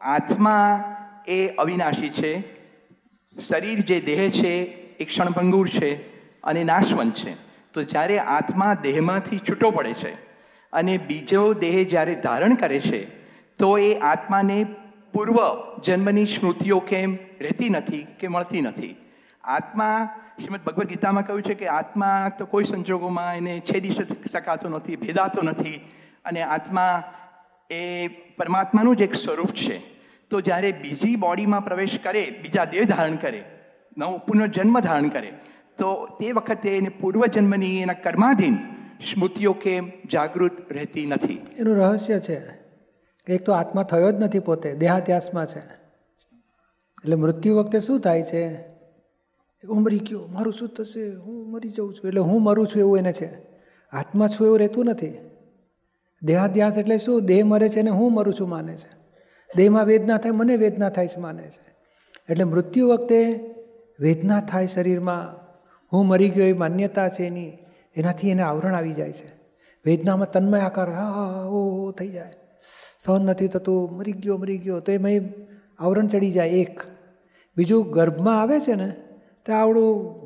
આત્મા એ અવિનાશી છે. શરીર જે દેહ છે એ ક્ષણભંગુર છે અને નાશવંત છે. તો જ્યારે આત્મા દેહમાંથી છૂટો પડે છે અને બીજો દેહ જ્યારે ધારણ કરે છે, તો એ આત્માને પૂર્વ જન્મની સ્મૃતિઓ કેમ રહેતી નથી કે મળતી નથી. આત્મા, શ્રીમદ ભગવદ્ ગીતામાં કહ્યું છે કે આત્મા તો કોઈ સંજોગોમાં એને છેદી શકાતો નથી, ભેદાતો નથી અને આત્મા એ પરમાત્માનું જ એક સ્વરૂપ છે. તો જ્યારે બીજી બોડીમાં પ્રવેશ કરે, બીજા દેહ ધારણ કરે, નવો પુનર્જન્મ ધારણ કરે, તો તે વખતે એને પૂર્વજન્મની એના કર્માધીન સ્મૃતિઓ કેમ જાગૃત રહેતી નથી. એનું રહસ્ય છે એક તો આત્મા થયો જ નથી પોતે, દેહાત્યાસમાં છે. એટલે મૃત્યુ વખતે શું થાય છે? હું મરી ગયો, મારું શું થશે? હું મરી જાઉં છું. એટલે હું મરું છું એવું એને છે. આત્મા છું એવું રહેતું નથી. દેહાધ્યાસ એટલે શું? દેહ મરે છે ને હું મરું છું માને છે. દેહમાં વેદના થાય, મને વેદના થાય છે માને છે. એટલે મૃત્યુ વખતે વેદના થાય શરીરમાં. હું મરી ગયો એ માન્યતા છે એની. એનાથી એને આવરણ આવી જાય છે. વેદનામાં તન્મય આકાર, હા ઓ થઈ જાય. સહન નથી થતું. મરી ગયો મરી ગયો. તો એમાં આવરણ ચડી જાય એક. બીજું ગર્ભમાં આવે છે ને, તો આવડું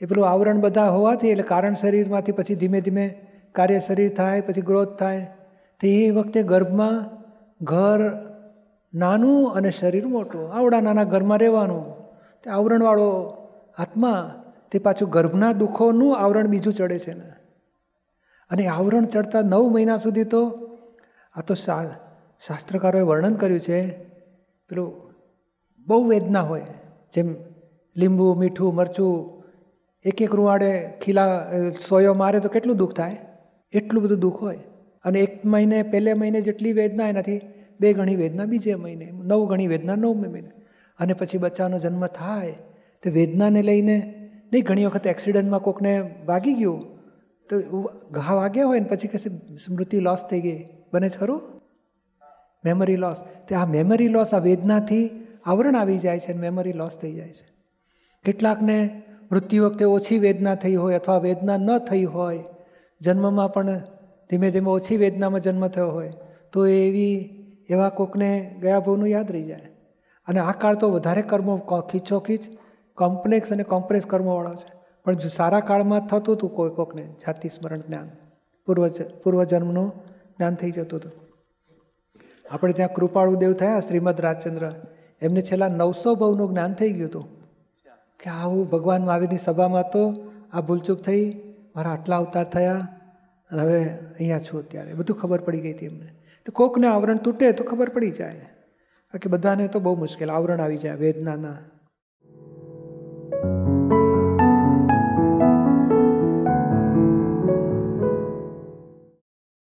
એ પેલું આવરણ બધા હોવાથી એટલે કારણ શરીરમાંથી પછી ધીમે ધીમે કાર્ય શરીર થાય, પછી ગ્રોથ થાય. તો એ વખતે ગર્ભમાં ઘર નાનું અને શરીર મોટું. આવડા નાના ઘરમાં રહેવાનું. તે આવરણવાળો આત્મા તે પાછું ગર્ભના દુઃખોનું આવરણ બીજું ચડે છે ને અને આવરણ ચડતા નવ મહિના સુધી તો આ તો શાસ્ત્રકારોએ વર્ણન કર્યું છે, પેલું બહુ વેદના હોય. જેમ લીંબુ, મીઠું, મરચું એક એક રૂવાડે ખીલા સોયો મારે તો કેટલું દુઃખ થાય? એટલું બધું દુઃખ હોય. અને એક મહિને, પહેલે મહિને જેટલી વેદના એનાથી, બે ગણી વેદના બીજે મહિને, નવ ગણી વેદના નવમે મહિને. અને પછી બચ્ચાનો જન્મ થાય, તો વેદનાને લઈને નહીં, ઘણી વખત એક્સિડન્ટમાં કોકને વાગી ગયું, તો ઘા વાગ્યા હોય ને પછી કશે સ્મૃતિ લોસ થઈ ગઈ. બને જ ખરું? મેમરી લોસ તો આ મેમરી લોસ આ વેદનાથી આવરણ આવી જાય છે અને મેમરી લોસ થઈ જાય છે. કેટલાકને મૃત્યુ વખતે ઓછી વેદના થઈ હોય અથવા વેદના ન થઈ હોય જન્મમાં પણ ધીમે ધીમે ઓછી વેદનામાં જન્મ થયો હોય, તો એવી, એવા કોકને ગયા ભાવનું યાદ રહી જાય. અને આ કાળ તો વધારે કર્મો ખીચોખીચ, કોમ્પ્લેક્સ અને કોમ્પ્રેસ કર્મોવાળો છે. પણ સારા કાળમાં થતું હતું કોઈ કોકને, જાતિ સ્મરણ જ્ઞાન પૂર્વ પૂર્વજન્મનું જ્ઞાન થઈ જતું હતું આપણે ત્યાં કૃપાળુ દેવ થયા, શ્રીમદ રાજચંદ્ર. એમને છેલ્લા નવસો ભવનું જ્ઞાન થઈ ગયું હતું. કે આવું ભગવાન મહાવીરની સભામાં તો આ ભૂલચૂક થઈ મારા આટલા અવતાર થયા અને હવે અહીંયા છું અત્યારે. બધું ખબર પડી ગઈ હતી એમને. કોકને આવરણ તૂટે તો ખબર પડી જાય. બાકી બધાને તો બહુ મુશ્કેલ. આવરણ આવી જાય, વેદનાના.